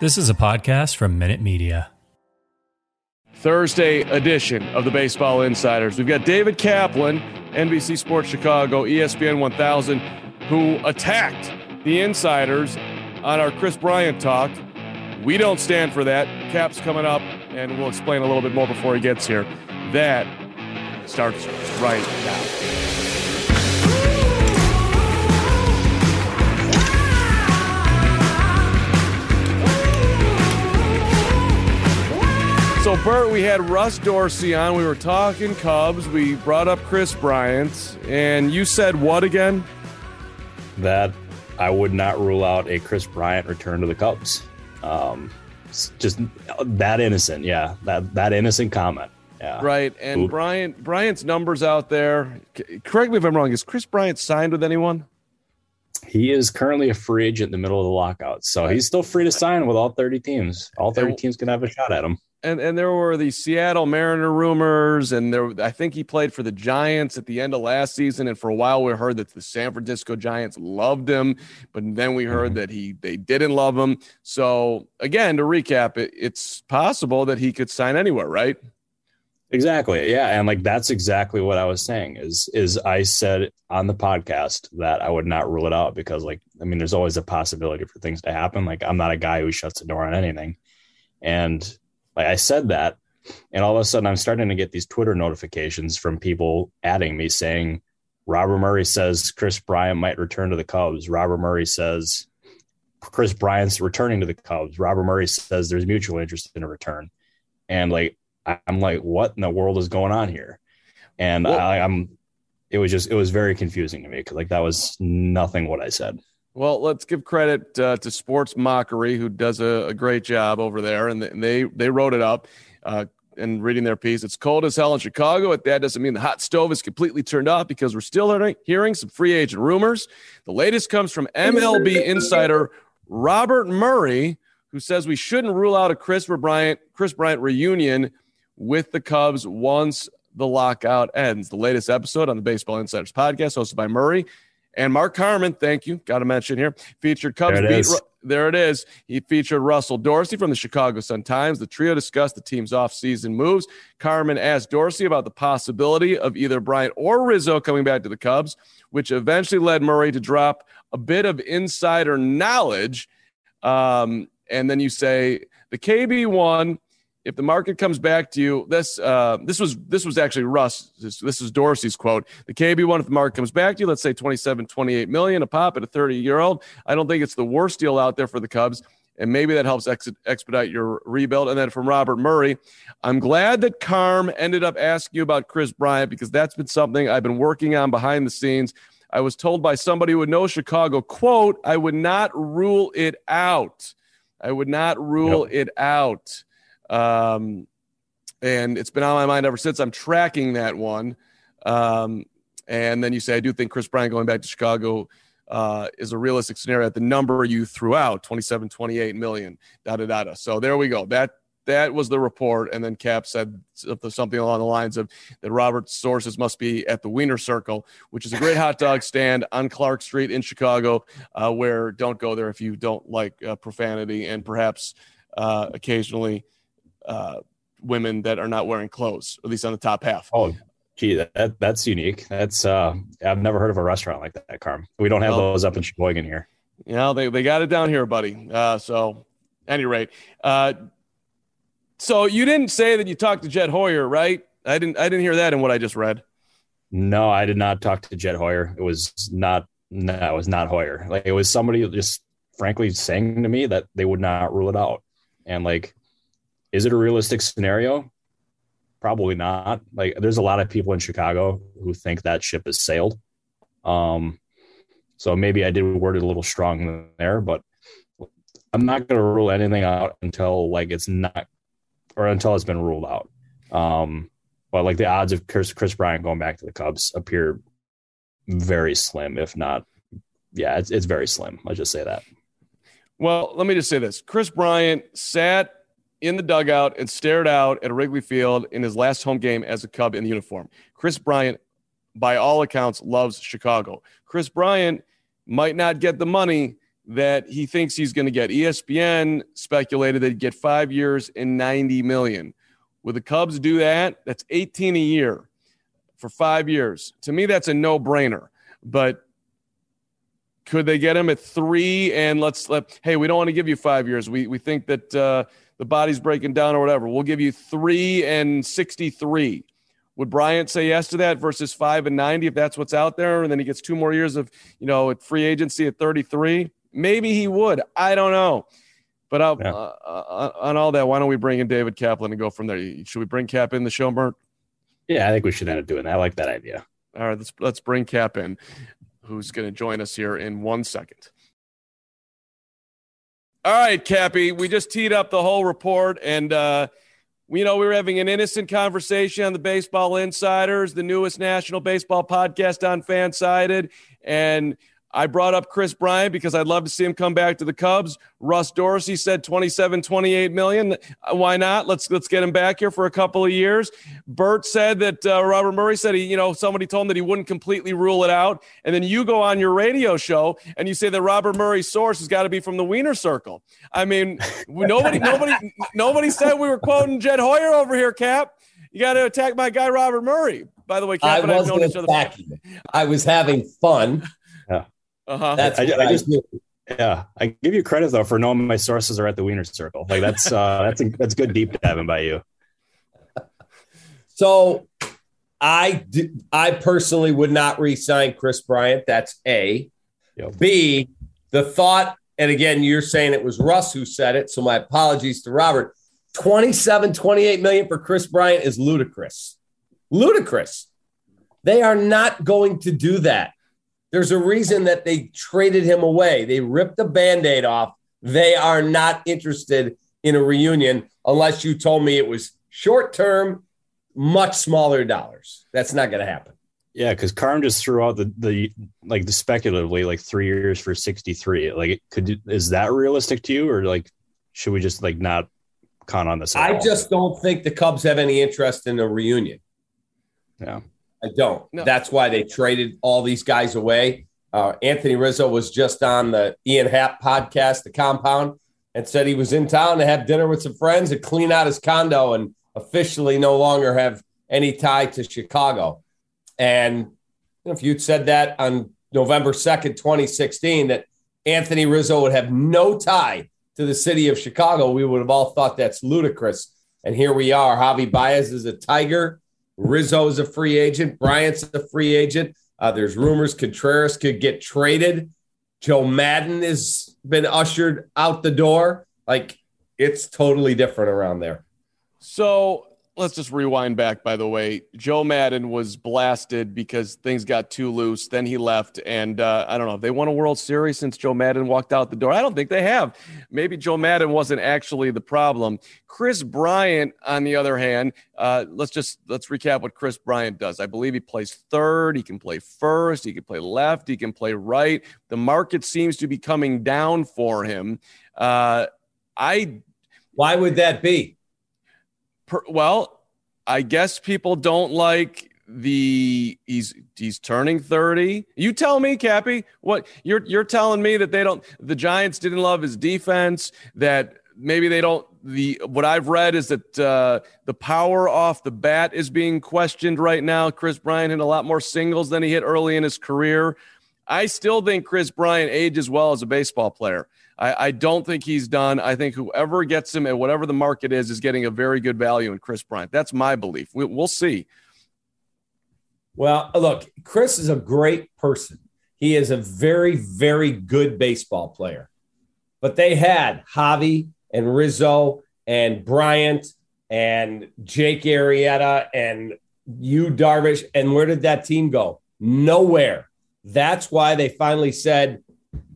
This is a podcast from Minute Media. Thursday edition of the Baseball Insiders. We've got David Kaplan, NBC Sports Chicago, ESPN 1000, who attacked the insiders on our Kris Bryant talk. We don't stand for that. Cap's coming up, and we'll explain a little bit more before he gets here. That starts right now. So, Bert, we had Russ Dorsey on. We were talking Cubs. We brought up Kris Bryant, and you said what again? That I would not rule out a Kris Bryant return to the Cubs. Um, just that innocent, yeah. That that innocent comment. Yeah. Right. And Oop. Bryant Bryant's numbers out there. Correct me if I'm wrong. Is Kris Bryant signed with anyone? He is currently a free agent in the middle of the lockout, so he's still free to sign with all 30 teams. All 30 teams can have a shot at him and and there were the Seattle Mariner rumors, and there I think he played for the Giants at the end of last season, and for a while we heard that the San Francisco Giants loved him, but then we heard mm-hmm. that he they didn't love him. So again, to recap, it, it's possible that he could sign anywhere, right? Exactly. Yeah, and like that's exactly what I was saying is is I said on the podcast that I would not rule it out because like I mean there's always a possibility for things to happen. Like I'm not a guy who shuts the door on anything. And like I said that, and all of a sudden I'm starting to get these Twitter notifications from people adding me saying, Robert Murray says Kris Bryant might return to the Cubs. Robert Murray says Kris Bryant's returning to the Cubs. Robert Murray says there's mutual interest in a return. And like, I'm like, what in the world is going on here? And well, I, I'm, it was just, it was very confusing to me because like that was nothing what I said. Well, let's give credit uh, to Sports Mockery, who does a, a, great job over there, and they they wrote it up. Uh, and reading their piece, it's cold as hell in Chicago. But that doesn't mean the hot stove is completely turned off because we're still hearing some free agent rumors. The latest comes from MLB insider Robert Murray, who says we shouldn't rule out a Kris Bryant Kris Bryant reunion with the Cubs once the lockout ends. The latest episode on the Baseball Insiders podcast, hosted by Murray and Mark Carman, thank you. Got to mention here, featured Cubs there beat. Is. There it is. He featured Russell Dorsey from the Chicago Sun Times. The trio discussed the team's offseason moves. Carman asked Dorsey about the possibility of either Bryant or Rizzo coming back to the Cubs, which eventually led Murray to drop a bit of insider knowledge. Um, and then you say the KB one if the market comes back to you, this uh, this was this was actually Russ. This, this is Dorsey's quote. The KB one, if the market comes back to you, let's say 27, 28 million a pop at a 30 year old. I don't think it's the worst deal out there for the Cubs. And maybe that helps ex- expedite your rebuild. And then from Robert Murray, I'm glad that Carm ended up asking you about Kris Bryant because that's been something I've been working on behind the scenes. I was told by somebody who would know Chicago, quote, I would not rule it out. I would not rule yep. it out. Um, and it's been on my mind ever since. I'm tracking that one. Um, and then you say, I do think Kris Bryant going back to Chicago uh, is a realistic scenario at the number you threw out 27, 28 million, da da da. So there we go. That that was the report. And then Cap said something along the lines of that Robert's sources must be at the Wiener Circle, which is a great hot dog stand on Clark Street in Chicago, uh, where don't go there if you don't like uh, profanity and perhaps uh, occasionally uh, women that are not wearing clothes, at least on the top half. Oh, gee, that, that's unique. That's uh, I've never heard of a restaurant like that, Carm. We don't have well, those up in Sheboygan here. Yeah, you know, they they got it down here, buddy. Uh, so, any rate, uh, so you didn't say that you talked to Jed Hoyer, right? I didn't. I didn't hear that in what I just read. No, I did not talk to Jed Hoyer. It was not. No, it was not Hoyer. Like it was somebody just frankly saying to me that they would not rule it out, and like is it a realistic scenario? Probably not. Like there's a lot of people in Chicago who think that ship has sailed. Um, so maybe I did word it a little strong there, but I'm not going to rule anything out until like it's not, or until it's been ruled out. Um, but like the odds of Kris, Kris Bryant going back to the Cubs appear very slim, if not, yeah, it's it's very slim. Let's just say that. Well, let me just say this: Kris Bryant sat in the dugout and stared out at Wrigley Field in his last home game as a Cub in the uniform. Kris Bryant, by all accounts, loves Chicago. Kris Bryant might not get the money that he thinks he's going to get. ESPN speculated that he'd get five years and 90 million. Would the Cubs do that? That's 18 a year for five years. To me, that's a no brainer. But could they get him at three? And let's let, hey, we don't want to give you five years. We, we think that uh, the body's breaking down or whatever. We'll give you three and 63. Would Bryant say yes to that versus five and 90 if that's what's out there? And then he gets two more years of, you know, at free agency at 33? Maybe he would. I don't know. But yeah. uh, uh, on all that, why don't we bring in David Kaplan and go from there? Should we bring Cap in the show, Mert? Yeah, I think we should end up doing that. I like that idea. All right, let's let's bring Cap in, who's going to join us here in one second. All right, Cappy, we just teed up the whole report, and uh, you know we were having an innocent conversation on the Baseball Insiders, the newest national baseball podcast on Fansided, and I brought up Kris Bryant because I'd love to see him come back to the Cubs. Russ Dorsey said 27, 28 million. Why not? Let's let's get him back here for a couple of years. Bert said that uh, Robert Murray said he, you know, somebody told him that he wouldn't completely rule it out. And then you go on your radio show and you say that Robert Murray's source has got to be from the Wiener Circle. I mean, nobody, nobody, nobody said we were quoting Jed Hoyer over here, Cap. You got to attack my guy Robert Murray. By the way, Cap I and I have known each other. I was having fun. Uh-huh. That's I, I, I just yeah, I give you credit though for knowing my sources are at the Wiener Circle. Like that's uh, that's a, that's good deep diving by you. So, I I personally would not re-sign Kris Bryant. That's a. Yep. B. The thought, and again, you're saying it was Russ who said it. So my apologies to Robert. 27, 28 million for Kris Bryant is ludicrous. Ludicrous. They are not going to do that. There's a reason that they traded him away. They ripped the band aid off. They are not interested in a reunion unless you told me it was short term, much smaller dollars. That's not going to happen. Yeah, because Carm just threw out the the like the speculatively like three years for sixty three. Like, could is that realistic to you, or like should we just like not count on this? I all? just don't think the Cubs have any interest in a reunion. Yeah, I don't. No. That's why they traded all these guys away. Uh, Anthony Rizzo was just on the Ian Happ podcast, The Compound, and said he was in town to have dinner with some friends and clean out his condo and officially no longer have any tie to Chicago. And if you'd said that on November 2nd, 2016, that Anthony Rizzo would have no tie to the city of Chicago, we would have all thought that's ludicrous. And here we are. Javi Baez is a Tiger. Rizzo is a free agent. Bryant's a free agent. Uh, there's rumors Contreras could get traded. Joe Maddon has been ushered out the door. Like it's totally different around there. So let's just rewind back by the way. Joe Maddon was blasted because things got too loose then he left and uh, i don't know if they won a world series since joe Maddon walked out the door. I don't think they have. Maybe joe Maddon wasn't actually the problem. Kris bryant on the other hand uh, let's just let's recap what Kris bryant does. I believe he plays third he can play first he can play left he can play right. The market seems to be coming down for him. Uh, i why would that be Per, well, I guess people don't like the he's he's turning 30 you tell me cappy what you're you're telling me that they don't the giants didn't love his defense that maybe they don't the what i've read is that uh, the power off the bat is being questioned right now. Kris bryant hit a lot more singles than he hit early in his career. I still think kris bryant ages well as a baseball player I, I, don't think he's done. I think whoever gets him at whatever the market is is getting a very good value in Kris Bryant. That's my belief. We, we'll see. Well, look, Kris is a great person. He is a very, very good baseball player. But they had Javi and Rizzo and Bryant and Jake Arrieta and Yu Darvish. And where did that team go? Nowhere. That's why they finally said,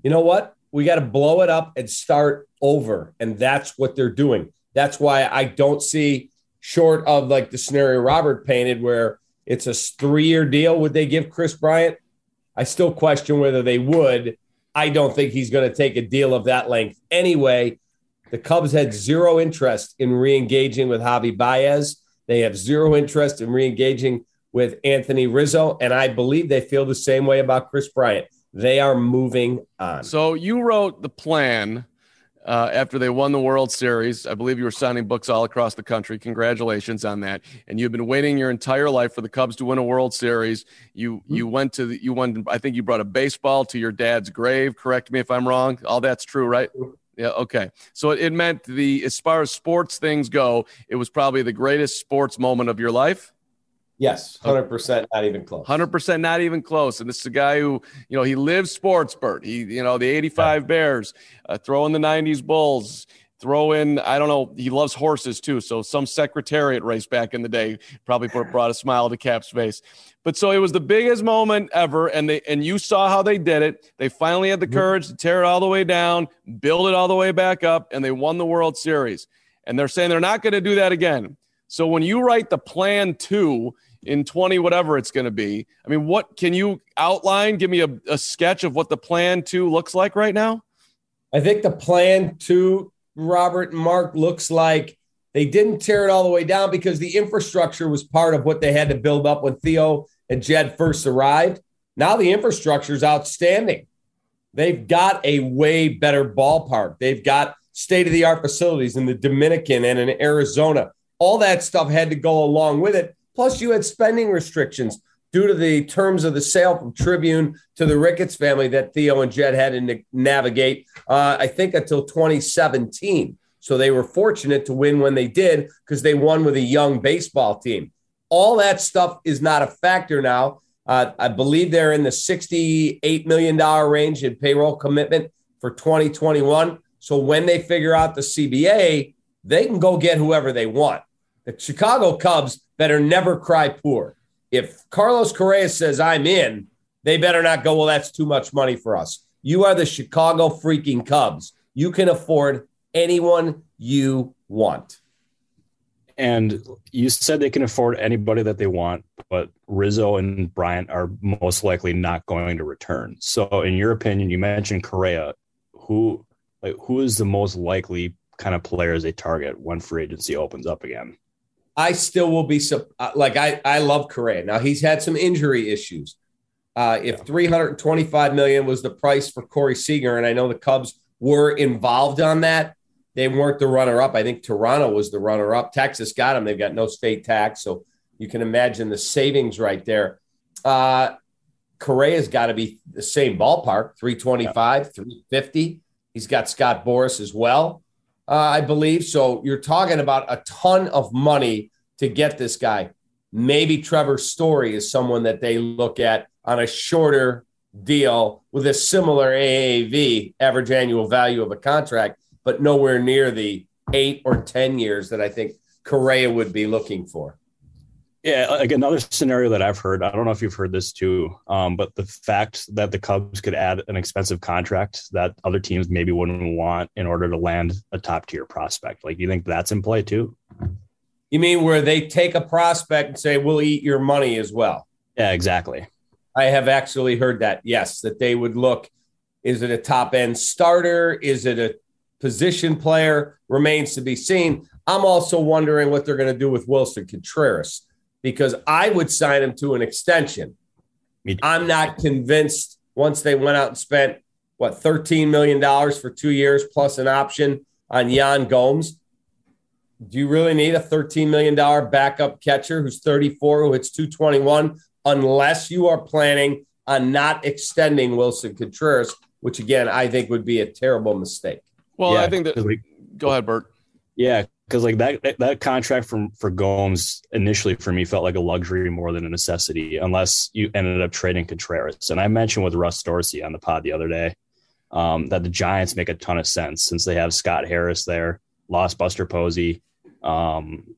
you know what? We got to blow it up and start over. And that's what they're doing. That's why I don't see, short of like the scenario Robert painted, where it's a three year deal. Would they give Kris Bryant? I still question whether they would. I don't think he's going to take a deal of that length anyway. The Cubs had zero interest in re engaging with Javi Baez. They have zero interest in re engaging with Anthony Rizzo. And I believe they feel the same way about Kris Bryant. They are moving on. So you wrote the plan uh, after they won the World Series. I believe you were signing books all across the country. Congratulations on that. And you've been waiting your entire life for the Cubs to win a World Series. You mm-hmm. you went to the, you won. I think you brought a baseball to your dad's grave. Correct me if I'm wrong. All that's true, right? Yeah. Okay. So it, it meant the as far as sports things go, it was probably the greatest sports moment of your life. Yes, hundred percent, not even close. Hundred percent, not even close. And this is a guy who, you know, he lives sports. Bert. He, you know, the '85 yeah. Bears, uh, throw in the '90s Bulls, throw in. I don't know. He loves horses too. So some Secretariat race back in the day probably brought a smile to Cap's face. But so it was the biggest moment ever, and they and you saw how they did it. They finally had the mm-hmm. courage to tear it all the way down, build it all the way back up, and they won the World Series. And they're saying they're not going to do that again. So when you write the plan two in 20 whatever it's going to be. I mean what can you outline give me a, a, sketch of what the plan two looks like right now? I think the plan two robert and mark looks like they didn't tear it all the way down because the infrastructure was part of what they had to build up when theo and jed first arrived. Now the infrastructure is outstanding. They've got a way better ballpark. They've got state of the art facilities in the dominican and in arizona. All that stuff had to go along with it Plus, you had spending restrictions due to the terms of the sale from Tribune to the Ricketts family that Theo and Jed had to navigate, uh, I think, until 2017. So they were fortunate to win when they did because they won with a young baseball team. All that stuff is not a factor now. Uh, I believe they're in the $68 million range in payroll commitment for 2021. So when they figure out the CBA, they can go get whoever they want. The Chicago Cubs better never cry poor. If Carlos Correa says, I'm in, they better not go, well, that's too much money for us. You are the Chicago freaking Cubs. You can afford anyone you want. And you said they can afford anybody that they want, but Rizzo and Bryant are most likely not going to return. So, in your opinion, you mentioned Correa. Who, like, who is the most likely kind of players they target when free agency opens up again? I still will be uh, like I I love Correa. Now he's had some injury issues. Uh, if 325 million was the price for Corey Seager, and I know the Cubs were involved on that, they weren't the runner-up. I think Toronto was the runner-up. Texas got them. They've got no state tax, so you can imagine the savings right there. Uh, Correa's got to be the same ballpark, 325, yeah. 350. He's got Scott Boras as well uh, I believe. So you're talking about a ton of money to get this guy. Maybe Trevor Story is someone that they look at on a shorter deal with a similar AAV, average annual value of a contract, but nowhere near the eight or 10 years that I think Correa would be looking for. Yeah, like another scenario that I've heard. I don't know if you've heard this too, um, but the fact that the Cubs could add an expensive contract that other teams maybe wouldn't want in order to land a top tier prospect. Like, do you think that's in play too? You mean where they take a prospect and say, "We'll eat your money as well"? Yeah, exactly. I have actually heard that. Yes, that they would look. Is it a top end starter? Is it a position player? Remains to be seen. I'm also wondering what they're going to do with Willson Contreras because I would sign him to an extension. I'm not convinced once they went out and spent what $13 million for two years plus an option on Yan Gomes. Do you really need a $13 million backup catcher who's 34, who hits 221, unless you are planning on not extending Willson Contreras, which again, I think would be a terrible mistake. Well, yeah, I think that. Go ahead, Bert. Yeah, because like that that contract from for Gomes initially for me felt like a luxury more than a necessity, unless you ended up trading Contreras. And I mentioned with Russ Dorsey on the pod the other day um, that the Giants make a ton of sense since they have Scott Harris there, lost Buster Posey, um,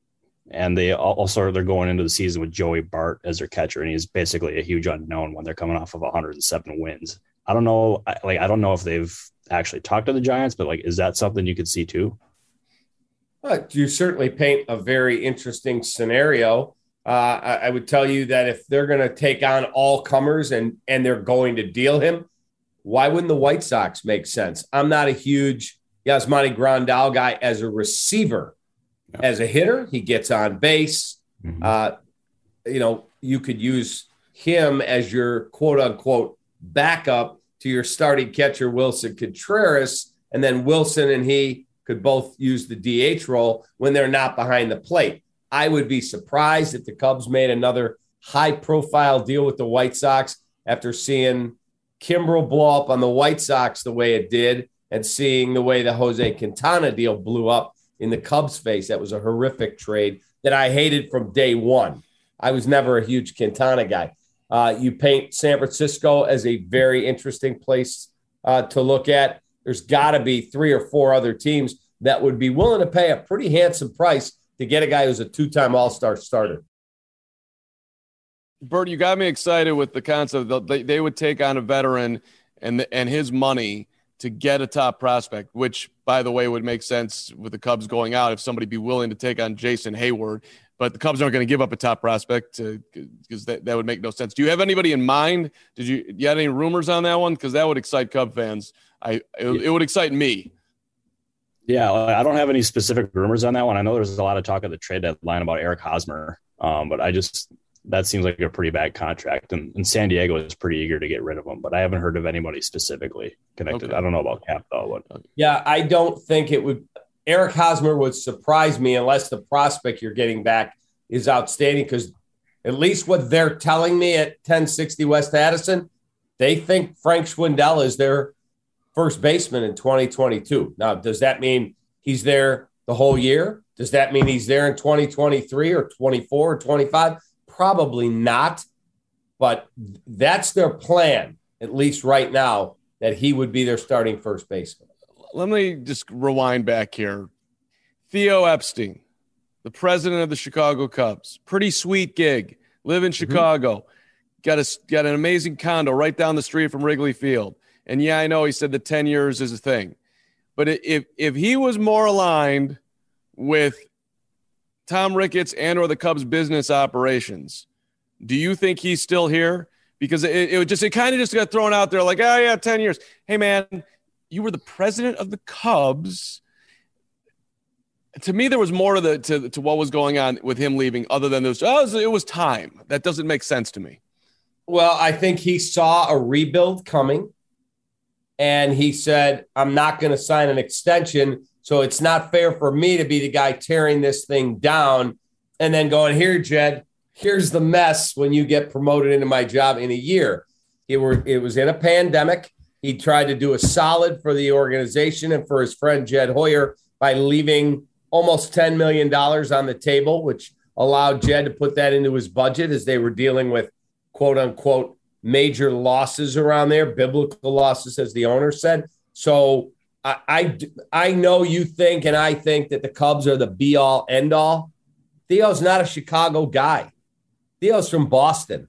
and they also they're going into the season with Joey Bart as their catcher, and he's basically a huge unknown when they're coming off of 107 wins. I don't know, like I don't know if they've actually talked to the Giants, but like, is that something you could see too? You certainly paint a very interesting scenario. Uh, I, I, would tell you that if they're going to take on all comers and and they're going to deal him, why wouldn't the White Sox make sense? I'm not a huge Yasmani Grandal guy as a receiver. As a hitter, he gets on base. Mm-hmm. Uh, you know, you could use him as your quote unquote backup to your starting catcher, Willson Contreras, and then Willson and he could both use the DH role when they're not behind the plate. I would be surprised if the Cubs made another high profile deal with the White Sox after seeing Kimbrel blow up on the White Sox the way it did and seeing the way the Jose Quintana deal blew up in the Cubs' face. That was a horrific trade that I hated from day one. I was never a huge Quintana guy. Uh, you paint San Francisco as a very interesting place uh, to look at. There's got to be three or four other teams that would be willing to pay a pretty handsome price to get a guy who's a two time All Star starter. Bert, you got me excited with the concept that they, they would take on a veteran and and his money to get a top prospect, which, by the way, would make sense with the Cubs going out if somebody be willing to take on Jason Heyward. But the Cubs aren't going to give up a top prospect because that, that would make no sense. Do you have anybody in mind? Did you, you had any rumors on that one? Because that would excite Cub fans. I it, it would excite me. Yeah, I don't have any specific rumors on that one. I know there's a lot of talk at the trade deadline about Eric Hosmer, um, but I just that seems like a pretty bad contract. And, and, San Diego is pretty eager to get rid of him, but I haven't heard of anybody specifically connected. Okay. I don't know about Cap though. But. Yeah, I don't think it would. Eric Hosmer would surprise me unless the prospect you're getting back is outstanding. Because at least what they're telling me at 1060 West Addison, they think Frank Schwindel is their first baseman in 2022. Now, does that mean he's there the whole year? Does that mean he's there in 2023 or 24 or 25? Probably not, but that's their plan, at least right now, that he would be their starting first baseman. Let me just rewind back here. Theo Epstein, the president of the Chicago Cubs, pretty sweet gig. Live in mm-hmm. Chicago, mm-hmm. got a got an amazing condo right down the street from Wrigley Field. And yeah, I know he said the 10 years is a thing. But if if he was more aligned with Tom Ricketts and or the Cubs business operations. Do you think he's still here? Because it, it just it kind of just got thrown out there like, oh yeah, 10 years. Hey man, you were the president of the Cubs. To me, there was more to the to, to what was going on with him leaving, other than those. Oh, it was time. That doesn't make sense to me. Well, I think he saw a rebuild coming, and he said, "I'm not going to sign an extension so it's not fair for me to be the guy tearing this thing down and then going, here, Jed, here's the mess when you get promoted into my job in a year. It, were, it was in a pandemic. He tried to do a solid for the organization and for his friend Jed Hoyer by leaving almost $10 million on the table, which allowed Jed to put that into his budget as they were dealing with quote unquote major losses around there, biblical losses, as the owner said. So I, I, I know you think, and I think that the Cubs are the be all end all. Theo's not a Chicago guy. Theo's from Boston.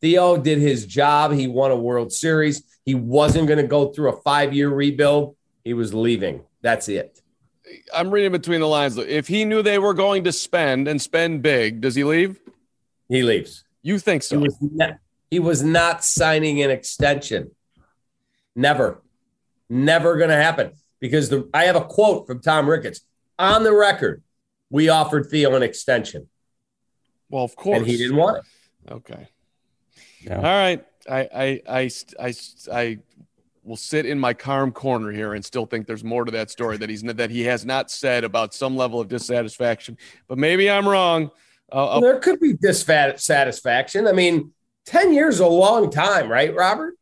Theo did his job. He won a World Series. He wasn't going to go through a five year rebuild. He was leaving. That's it. I'm reading between the lines. If he knew they were going to spend and spend big, does he leave? He leaves. You think so? He was not, he was not signing an extension. Never. Never going to happen because the, I have a quote from Tom Ricketts on the record. We offered Theo an extension. Well, of course, and he didn't want it. Okay. Yeah. All right. I, I, I, I, I will sit in my calm corner here and still think there's more to that story that he's that he has not said about some level of dissatisfaction. But maybe I'm wrong. Uh, there could be dissatisfaction. I mean, ten years is a long time, right, Robert?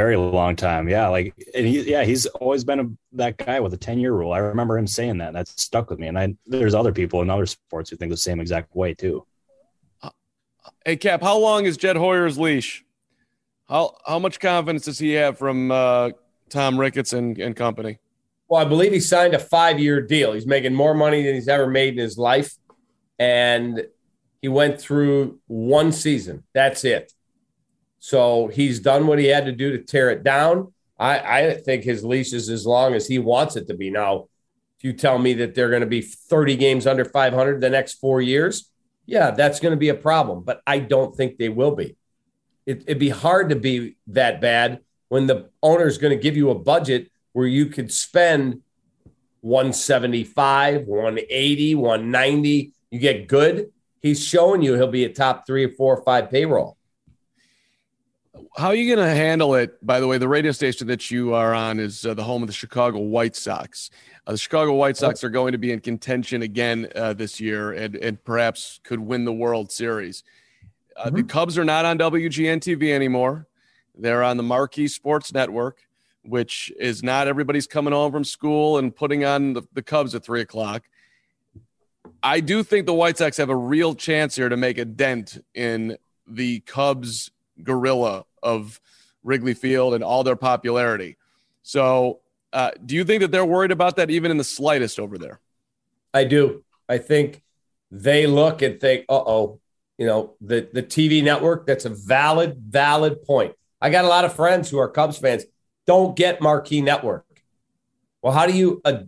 very long time. Yeah, like and he, yeah, he's always been a, that guy with a ten year rule. I remember him saying that. That stuck with me. And I there's other people in other sports who think the same exact way too. Hey Cap, how long is Jed Hoyer's leash? How how much confidence does he have from uh, Tom Ricketts and, and company? Well, I believe he signed a five year deal. He's making more money than he's ever made in his life, and he went through one season. That's it. So he's done what he had to do to tear it down. I, I think his leash is as long as he wants it to be. Now, if you tell me that they're going to be 30 games under 500 the next four years, yeah, that's going to be a problem. But I don't think they will be. It, it'd be hard to be that bad when the owner is going to give you a budget where you could spend 175, 180, 190. You get good. He's showing you he'll be a top three or four or five payroll how are you going to handle it? By the way, the radio station that you are on is uh, the home of the Chicago White Sox. Uh, the Chicago White Sox are going to be in contention again uh, this year and, and perhaps could win the World Series. Uh, mm-hmm. The Cubs are not on WGN TV anymore. They're on the Marquee Sports Network, which is not everybody's coming home from school and putting on the, the Cubs at three o'clock. I do think the White Sox have a real chance here to make a dent in the Cubs gorilla of Wrigley Field and all their popularity. So, uh, do you think that they're worried about that even in the slightest over there? I do. I think they look and think, uh oh, you know, the, the TV network, that's a valid, valid point. I got a lot of friends who are Cubs fans, don't get marquee network. Well, how do you uh,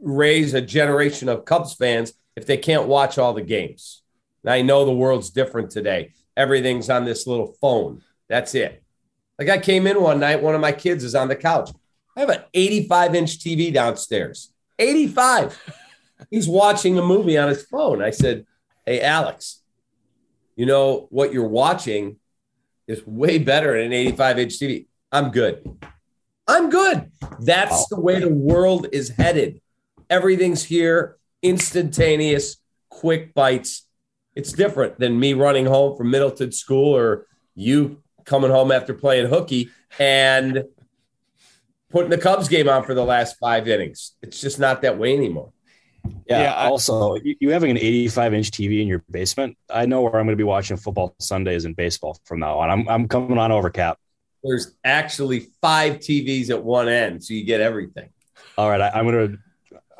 raise a generation of Cubs fans if they can't watch all the games? Now, I know the world's different today. Everything's on this little phone. That's it. Like I came in one night, one of my kids is on the couch. I have an 85 inch TV downstairs. 85. He's watching a movie on his phone. I said, Hey, Alex, you know what you're watching is way better than an 85 inch TV. I'm good. I'm good. That's the way the world is headed. Everything's here, instantaneous, quick bites. It's different than me running home from Middleton School or you coming home after playing hooky and putting the Cubs game on for the last five innings. It's just not that way anymore. Yeah. yeah I, also, you having an 85 inch TV in your basement, I know where I'm going to be watching football Sundays and baseball from now on. I'm, I'm coming on over, Cap. There's actually five TVs at one end, so you get everything. All right. I, am going to.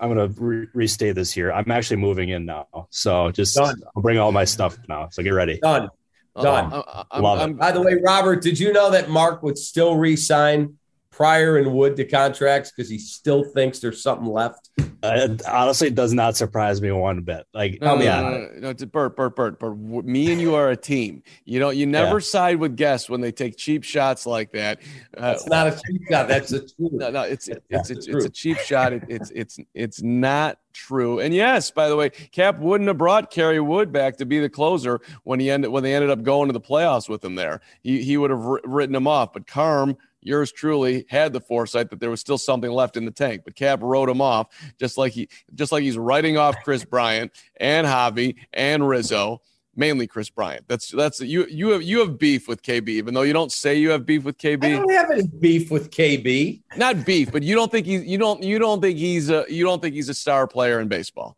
I'm gonna re- restate this here. I'm actually moving in now, so just Done. I'll bring all my stuff now. So get ready. Done. Done. Uh, I'm, Love I'm, it. By the way, Robert, did you know that Mark would still re-sign Prior and Wood to contracts because he still thinks there's something left? Uh, honestly, it does not surprise me one bit. Like, no, no, no, no, no, it's Bert, Bert, Bert, Bert. Me and you are a team. You know, you never yeah. side with guests when they take cheap shots like that. Uh, That's not a cheap shot. That's a truth. No, no, it's it's it's, it's, it's a cheap shot. It, it's it's it's not true. And yes, by the way, Cap wouldn't have brought Kerry Wood back to be the closer when he ended when they ended up going to the playoffs with him there. He he would have written him off. But Carm, yours truly, had the foresight that there was still something left in the tank. But Cap wrote him off just like he just like he's writing off Kris Bryant and Javi and Rizzo mainly Kris Bryant. That's that's you you have you have beef with KB, even though you don't say you have beef with KB. I don't have any beef with KB. Not beef, but you don't think he's you don't you don't think he's a you don't think he's a star player in baseball.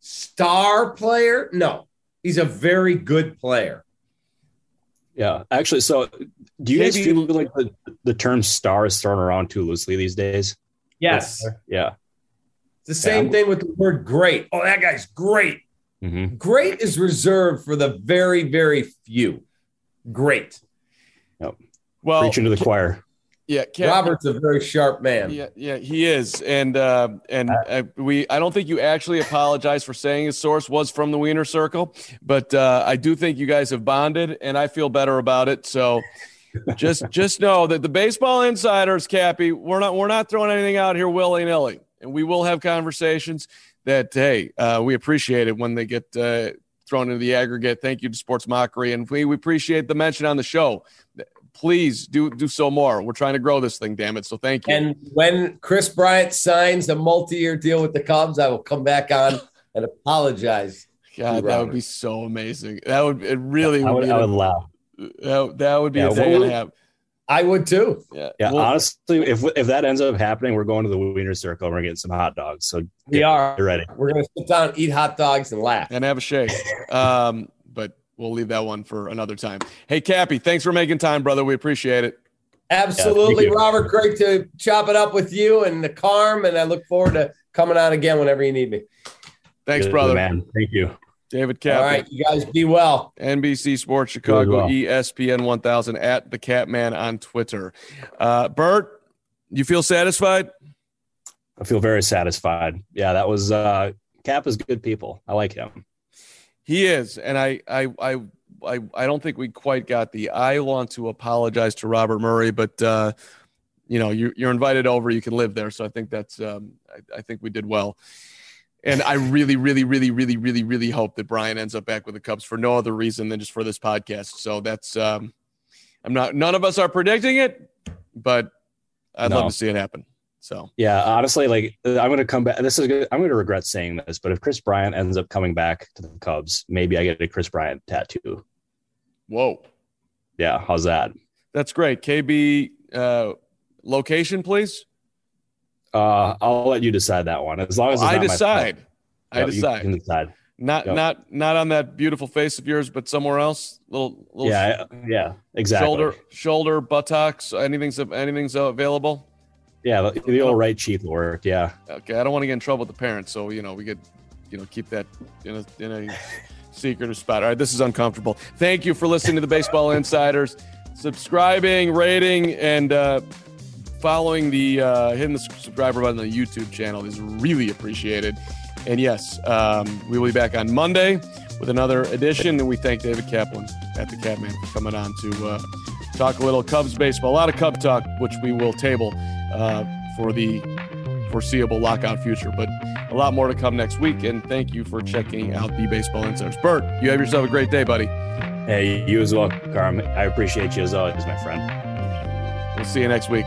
Star player? No, he's a very good player. Yeah, actually, so do you KB, guys feel like the, the term star is thrown around too loosely these days? Yes. Yeah. It's the same yeah. thing with the word great. Oh, that guy's great. Mm-hmm. Great is reserved for the very, very few. Great. Yep. Well, preaching to the choir. Yeah, Robert's a very sharp man. Yeah, yeah, he is, and uh, and uh, we. I don't think you actually apologize for saying his source was from the Wiener Circle, but uh, I do think you guys have bonded, and I feel better about it. So, just just know that the baseball insiders, Cappy, we're not we're not throwing anything out here willy nilly, and we will have conversations that hey, uh, we appreciate it when they get uh, thrown into the aggregate. Thank you to Sports Mockery, and we, we appreciate the mention on the show. Please do do so more. We're trying to grow this thing, damn it. So thank you. And when Kris Bryant signs a multi-year deal with the Cubs, I will come back on and apologize. God, that would be so amazing. That would it really I would, would I would laugh. That, that would be yeah, a thing to have. I would too. Yeah. Yeah. Well, honestly, if if that ends up happening, we're going to the Wiener Circle and we're getting some hot dogs. So we are ready. We're gonna sit down, eat hot dogs, and laugh and have a shake. um, but we'll leave that one for another time. Hey, Cappy, thanks for making time, brother. We appreciate it. Absolutely, yeah, Robert. Great to chop it up with you and the Carm, and I look forward to coming on again whenever you need me. Thanks, Good brother. Man, thank you. David Cap. All right, you guys be well. NBC Sports Chicago, well. ESPN 1000 at the Kapman on Twitter. Uh, Bert, you feel satisfied? I feel very satisfied. Yeah, that was uh, Cap is good people. I like him. He is, and I, I, I, I, I don't think we quite got the. I want to apologize to Robert Murray, but uh, you know, you, you're invited over. You can live there, so I think that's. Um, I, I think we did well. And I really, really, really, really, really, really hope that Bryant ends up back with the Cubs for no other reason than just for this podcast. So that's, um, I'm not. None of us are predicting it, but I'd No. love to see it happen. So Yeah, honestly, like I'm going to come back. This is good. I'm going to regret saying this, but if Kris Bryant ends up coming back to the Cubs, maybe I get a Kris Bryant tattoo. whoa, Yeah, how's that? that's great. KB uh, location, please. Uh, I'll let you decide that one. As long as it's I decide. I you decide. can decide. Not Yep. not not on that beautiful face of yours, but somewhere else. Little little Yeah, yeah, exactly. shoulder shoulder buttocks. Anything's anything's available. Yeah, the, the old right cheek will work. Yeah, Okay, I don't want to get in trouble with the parents, so you know we could, you know, keep that in a in a secretive spot. All right, this is uncomfortable. Thank you for listening to the Baseball Insiders, subscribing, rating, and uh, following the uh, hitting the subscriber button on the YouTube channel is really appreciated. And yes, um, we will be back on Monday with another edition. And we thank David Kaplan at the Kapman for coming on to uh, talk a little Cubs baseball, a lot of Cub talk, which we will table uh, for the foreseeable lockout future. But a lot more to come next week. And thank you for checking out the Baseball Insiders. Bert, you have yourself a great day, buddy. hey, you as well, Carm. I appreciate you as always, my friend. We'll see you next week.